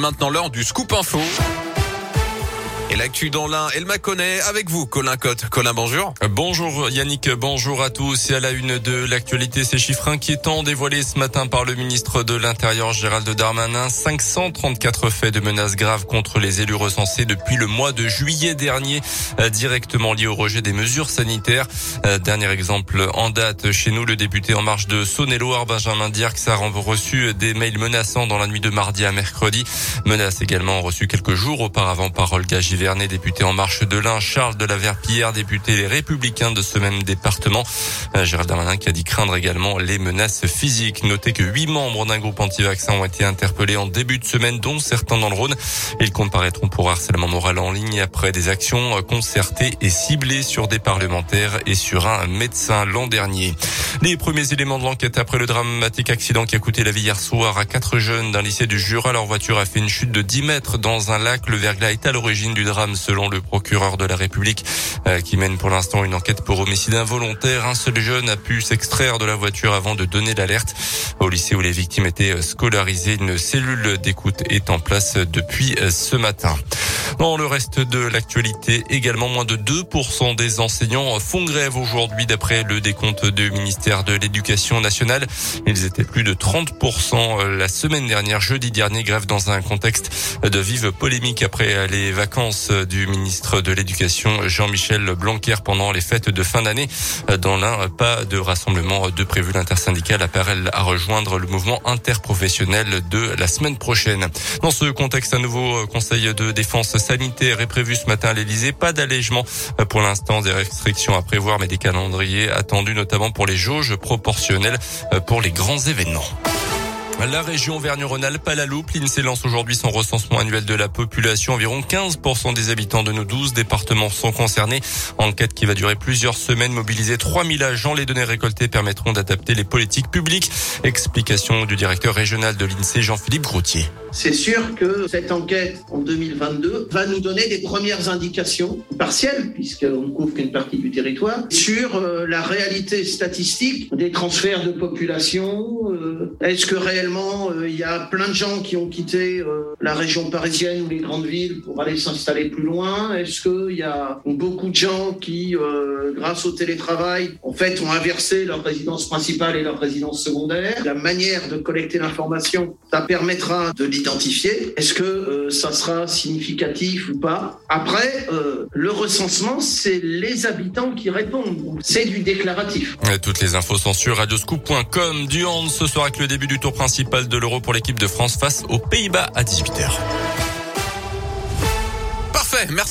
Maintenant l'heure du scoop info. Et l'actu dans l'un, elle m'a connaît avec vous, Colin Cotte. Colin, bonjour. Bonjour Yannick, bonjour à tous. Et à la une de l'actualité, ces chiffres inquiétants dévoilés ce matin par le ministre de l'Intérieur Gérald Darmanin. 534 faits de menaces graves contre les élus recensés depuis le mois de juillet dernier, euh, directement liés au rejet des mesures sanitaires. Euh, dernier exemple en date chez nous, le député en marche de Saône-et-Loire, Benjamin Dirks, a reçu des mails menaçants dans la nuit de mardi à mercredi. Menaces également reçues quelques jours auparavant par Olga Gilles Vernet, député En Marche de l'Ain, Charles de la Verpillière, député Les Républicains de ce même département. Euh, Gérald Darmanin qui a dit craindre également les menaces physiques. Notez que huit membres d'un groupe anti-vaccin ont été interpellés en début de semaine, dont certains dans le Rhône. Ils comparaîtront pour harcèlement moral en ligne après des actions concertées et ciblées sur des parlementaires et sur un médecin l'an dernier. Les premiers éléments de l'enquête après le dramatique accident qui a coûté la vie hier soir à quatre jeunes d'un lycée du Jura. Leur voiture a fait une chute de 10 mètres dans un lac. Le verglas est à l'origine du drame selon le procureur de la République euh, qui mène pour l'instant une enquête pour homicide involontaire. Un seul jeune a pu s'extraire de la voiture avant de donner l'alerte. Au lycée où les victimes étaient scolarisées, une cellule d'écoute est en place depuis ce matin. Dans le reste de l'actualité, également moins de 2% des enseignants font grève aujourd'hui d'après le décompte du ministère de l'Éducation nationale. Ils étaient plus de 30% la semaine dernière, jeudi dernier, grève dans un contexte de vive polémique après les vacances du ministre de l'Éducation Jean-Michel Blanquer pendant les fêtes de fin d'année. Dans l'un, pas de rassemblement de prévu. L'intersyndical apparaît à rejoindre le mouvement interprofessionnel de la semaine prochaine. Dans ce contexte, un nouveau conseil de défense sanitaire est prévu ce matin à l'Elysée. Pas d'allègement pour l'instant des restrictions à prévoir, mais des calendriers attendus notamment pour les jauges proportionnelles pour les grands événements. La région Vergne-Rhône-Alpes à la loupe, l'INSEE lance aujourd'hui son recensement annuel de la population. Environ 15% des habitants de nos 12 départements sont concernés. Enquête qui va durer plusieurs semaines, mobiliser 3000 agents. Les données récoltées permettront d'adapter les politiques publiques. Explication du directeur régional de l'INSEE, Jean-Philippe Groutier. C'est sûr que cette enquête en 2022 va nous donner des premières indications partielles, puisqu'on ne couvre qu'une partie du territoire, sur euh, la réalité statistique des transferts de population. Euh, est-ce que réellement euh, il y a plein de gens qui ont quitté la région parisienne ou les grandes villes pour aller s'installer plus loin Est-ce qu'il y a beaucoup de gens qui, grâce au télétravail, en fait, ont inversé leur résidence principale et leur résidence secondaire? La manière de collecter l'information, ça permettra de identifier. Est-ce que euh, ça sera significatif ou pas? Après, euh, le recensement, c'est les habitants qui répondent. C'est du déclaratif. Toutes les infos sont sur radioscoop.com. Du ce soir avec le début du tour principal de l'Euro pour l'équipe de France face aux Pays-Bas à 18h. Parfait, merci.